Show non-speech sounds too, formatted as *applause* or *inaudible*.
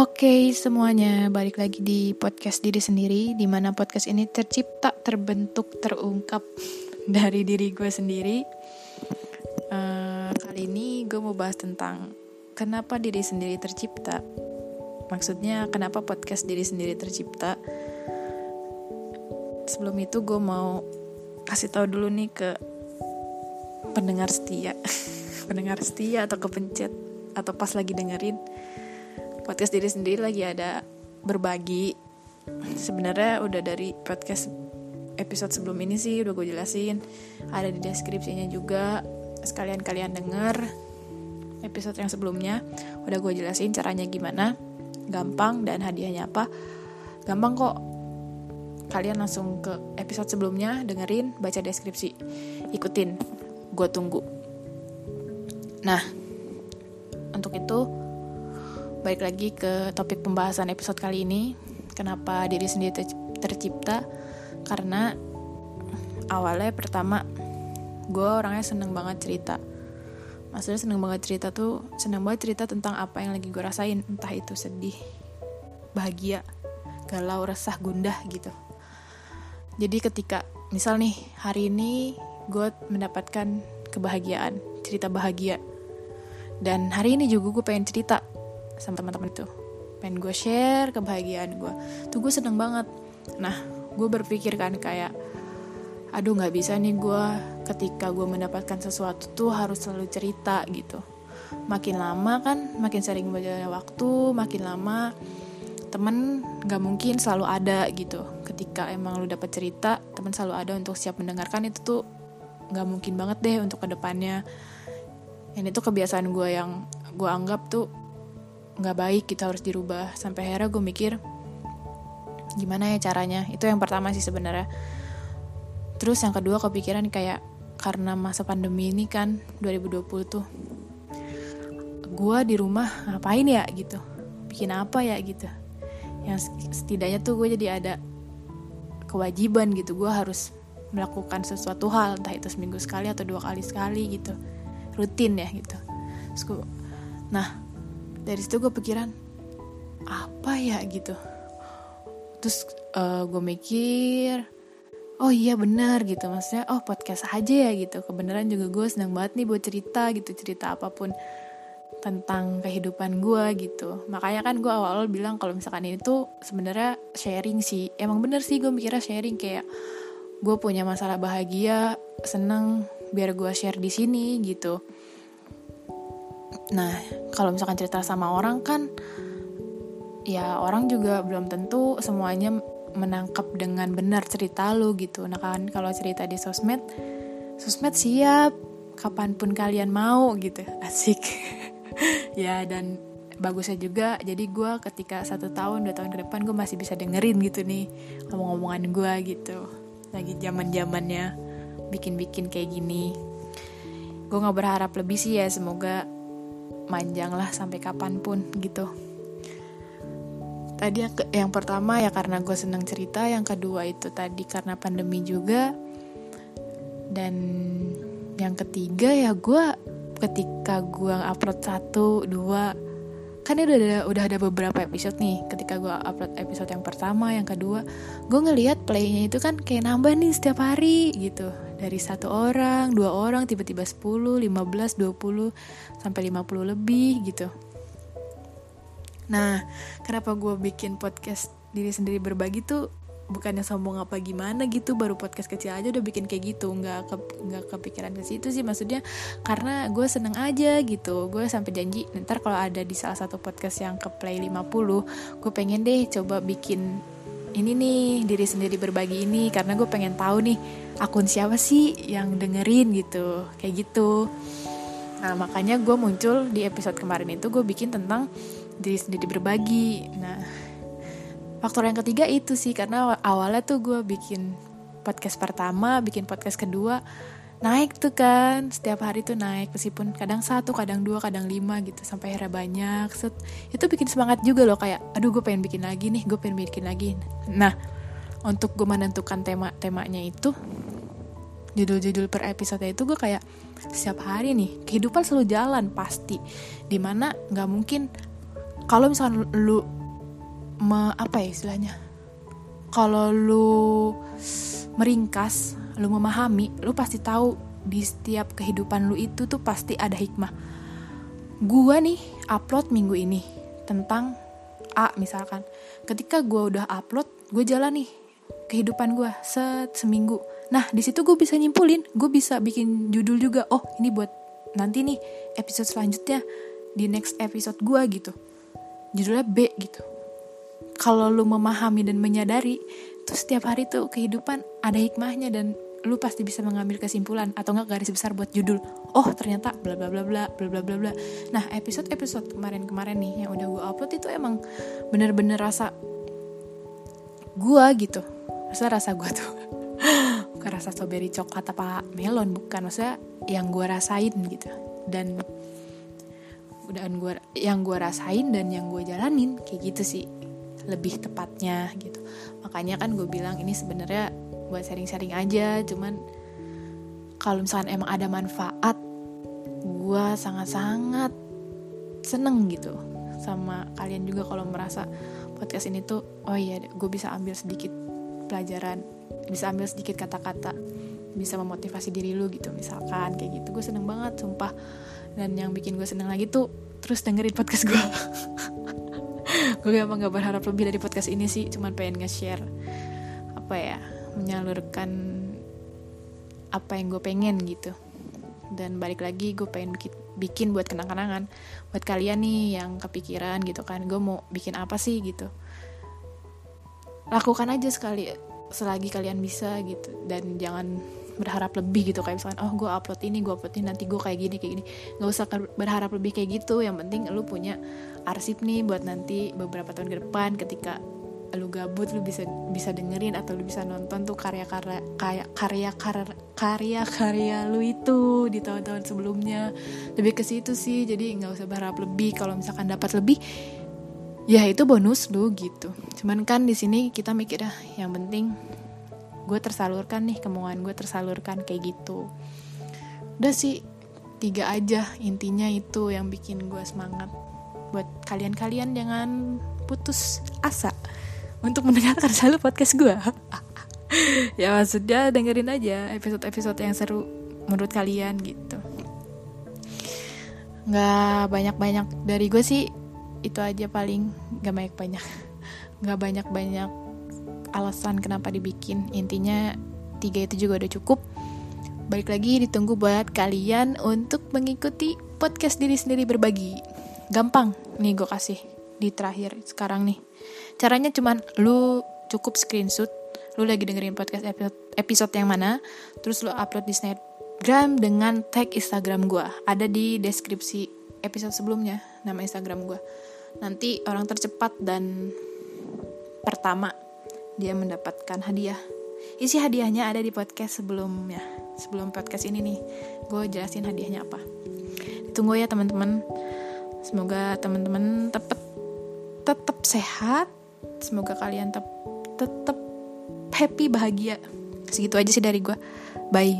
Oke semuanya, balik lagi di podcast diri sendiri Di mana podcast ini tercipta, terbentuk, terungkap *laughs* dari diri gue sendiri. Uh, Kali ini gue mau bahas tentang Kenapa diri sendiri tercipta. Maksudnya kenapa podcast diri sendiri tercipta? Sebelum itu gue mau kasih tahu dulu nih ke pendengar setia. *laughs* Pendengar setia atau kepencet Atau pas lagi dengerin podcast diri sendiri lagi ada berbagi. Sebenarnya udah dari podcast episode sebelum ini sih udah gue jelasin. Ada di deskripsinya juga sekalian kalian denger episode yang sebelumnya. Udah gue jelasin caranya gimana gampang dan hadiahnya apa. Gampang kok. Kalian langsung ke episode sebelumnya dengerin baca deskripsi. Ikutin. Gue tunggu. Nah untuk itu balik lagi ke topik pembahasan episode kali ini. Kenapa diri sendiri tercipta? Karena awalnya pertama gue orangnya seneng banget cerita. Maksudnya seneng banget cerita tuh seneng banget cerita tentang apa yang lagi gue rasain. Entah itu sedih, bahagia, galau, resah, gundah gitu. Jadi ketika misal nih hari ini gue mendapatkan kebahagiaan, cerita bahagia. Dan hari ini juga gue pengen cerita sama teman-teman itu. Pengen gue share kebahagiaan gue tuh gue seneng banget. Nah gue berpikir kan kayak aduh nggak bisa nih gue ketika gue mendapatkan sesuatu tuh harus selalu cerita gitu. Makin lama kan makin sering berjalannya waktu makin lama temen nggak mungkin selalu ada gitu. Ketika emang lu dapat cerita teman selalu ada untuk siap mendengarkan itu tuh nggak mungkin banget deh untuk ke depannya. Ini tuh kebiasaan gue yang gue anggap tuh nggak baik kita harus dirubah. Sampai akhirnya gue mikir gimana ya caranya? Itu yang pertama sih sebenarnya. Terus yang kedua kepikiran kayak karena masa pandemi ini kan 2020 tuh gue di rumah ngapain ya gitu? Bikin apa ya gitu? Yang setidaknya tuh gue jadi ada kewajiban gitu. Gue harus melakukan sesuatu hal entah itu seminggu sekali atau dua kali sekali gitu. Rutin ya gitu. Nah dari situ gue pikiran apa ya? gitu. Terus uh, gue mikir oh iya benar gitu. Maksudnya oh podcast aja ya gitu. Kebenaran juga gue senang banget nih buat cerita gitu cerita apa pun tentang kehidupan gue gitu. Makanya kan gue awal-awal bilang kalau misalkan ini tuh sebenarnya sharing sih. Emang bener sih gue mikirnya sharing kayak gue punya masalah bahagia seneng biar gue share di sini gitu Nah, kalau misalkan cerita sama orang kan ya orang juga belum tentu semuanya menangkap dengan benar cerita lu gitu. Nah kan kalau cerita di sosmed, sosmed siap kapan pun kalian mau gitu, *laughs* asik. ya dan bagusnya juga jadi gue ketika satu tahun dua tahun ke depan gue masih bisa dengerin gitu nih ngomong-ngomongan gue gitu lagi zaman zamannya bikin-bikin kayak gini gue nggak berharap lebih sih ya semoga manjang lah sampai kapan pun gitu. Tadi yang, yang pertama ya karena gue senang cerita yang kedua itu tadi karena pandemi juga. Dan yang ketiga ya gue ketika gue upload satu dua kan ini udah ada udah ada beberapa episode nih ketika gue upload episode yang pertama yang kedua gue ngelihat playnya itu kan kayak nambah nih setiap hari gitu. Dari satu orang dua orang tiba-tiba 10 15 20 sampai 50 lebih gitu. Nah kenapa gue bikin podcast diri sendiri berbagi tuh bukannya sombong apa gimana gitu baru podcast kecil aja udah bikin kayak gitu nggak ke nggak kepikiran ke situ sih maksudnya karena gue seneng aja gitu gue sampai janji ntar kalau ada di salah satu podcast yang ke play 50 gue pengen deh coba bikin ini nih diri sendiri berbagi ini karena gue pengen tahu nih akun siapa sih yang dengerin gitu kayak gitu. Nah makanya gue muncul di episode kemarin itu gue bikin tentang diri sendiri berbagi. Nah faktor yang ketiga itu sih karena awalnya tuh gue bikin podcast pertama bikin podcast kedua naik tuh kan setiap hari tuh naik meskipun kadang satu kadang dua kadang lima gitu sampai akhirnya banyak. Set itu bikin semangat juga loh kayak aduh gue pengen bikin lagi nih gue pengen bikin lagi. Nah untuk gue menentukan tema temanya itu judul-judul per episode itu gue kayak setiap hari nih kehidupan selalu jalan pasti. Di mana nggak mungkin kalau misalkan lu me, apa ya istilahnya? Kalau lu meringkas lu memahami lu pasti tahu di setiap kehidupan lu itu tuh pasti ada hikmah. Gua nih upload minggu ini tentang A misalkan. Ketika gua udah upload gue jalan nih kehidupan gue set seminggu. Nah di situ gue bisa nyimpulin gue bisa bikin judul juga oh ini buat nanti nih episode selanjutnya di next episode gue gitu. Judulnya B gitu kalau lu memahami dan menyadari tuh setiap hari tuh kehidupan ada hikmahnya dan lu pasti bisa mengambil kesimpulan atau enggak garis besar buat judul oh ternyata bla bla bla bla bla bla bla bla. Nah episode episode kemarin kemarin nih yang udah gue upload itu emang bener-bener rasa gue gitu. Rasa rasa gue tuh *laughs* bukan rasa strawberry coklat apa melon bukan. Maksudnya yang gue rasain gitu. Dan dan gue yang gue rasain dan yang gue jalanin kayak gitu sih lebih tepatnya gitu. Makanya kan gue bilang ini sebenarnya buat sharing-sharing aja cuman kalau misalkan emang ada manfaat gue sangat-sangat seneng gitu sama kalian juga kalau merasa podcast ini tuh oh iya gue bisa ambil sedikit pelajaran bisa ambil sedikit kata-kata bisa memotivasi diri lu gitu misalkan kayak gitu. Gue seneng banget sumpah. Dan yang bikin gue seneng lagi tuh terus dengerin podcast gue *laughs* gue emang gak berharap lebih dari podcast ini sih cuman pengen nge-share apa ya menyalurkan apa yang gue pengen gitu. Dan balik lagi gue pengen bikin, bikin buat kenang-kenangan. Buat kalian nih yang kepikiran gitu kan gue mau bikin apa sih gitu. Lakukan aja sekali selagi kalian bisa gitu. Dan jangan berharap lebih gitu. Kayak misalkan oh gue upload ini gue upload ini nanti gue kayak gini kayak gini. Nggak usah berharap lebih kayak gitu. Yang penting lu punya arsip nih buat nanti beberapa tahun ke depan ketika lu gabut lu bisa bisa dengerin atau lu bisa nonton tuh karya-karya kayak karya karya karya lu itu di tahun-tahun sebelumnya. Lebih ke situ sih. Jadi nggak usah berharap lebih. Kalau misalkan dapat lebih ya itu bonus lu gitu. Cuman kan di sini kita mikir ah yang penting gue tersalurkan nih kemauan gue tersalurkan kayak gitu. Udah sih tiga aja intinya itu yang bikin gue semangat. Buat kalian-kalian jangan putus asa untuk mendengarkan selalu podcast gue. *laughs* Ya maksudnya dengerin aja episode-episode yang seru menurut kalian gitu. Nggak banyak-banyak dari gue sih itu aja paling. Gak banyak banyak gak banyak banyak alasan kenapa dibikin. Intinya tiga itu juga udah cukup. Balik lagi ditunggu buat kalian untuk mengikuti podcast diri sendiri berbagi. Gampang. Nih gue kasih di terakhir sekarang nih. Caranya cuman lu cukup screenshot lu lagi dengerin podcast episode, episode yang mana terus lu upload di snapgram dengan tag instagram gue ada di deskripsi episode sebelumnya nama instagram gue nanti orang tercepat dan pertama dia mendapatkan hadiah. Isi hadiahnya ada di podcast sebelumnya sebelum podcast ini nih. Gue jelasin hadiahnya apa. Tunggu ya teman-teman. Semoga teman-teman tetap tetap sehat. Semoga kalian tetap tetap happy bahagia. Segitu aja sih dari gue bye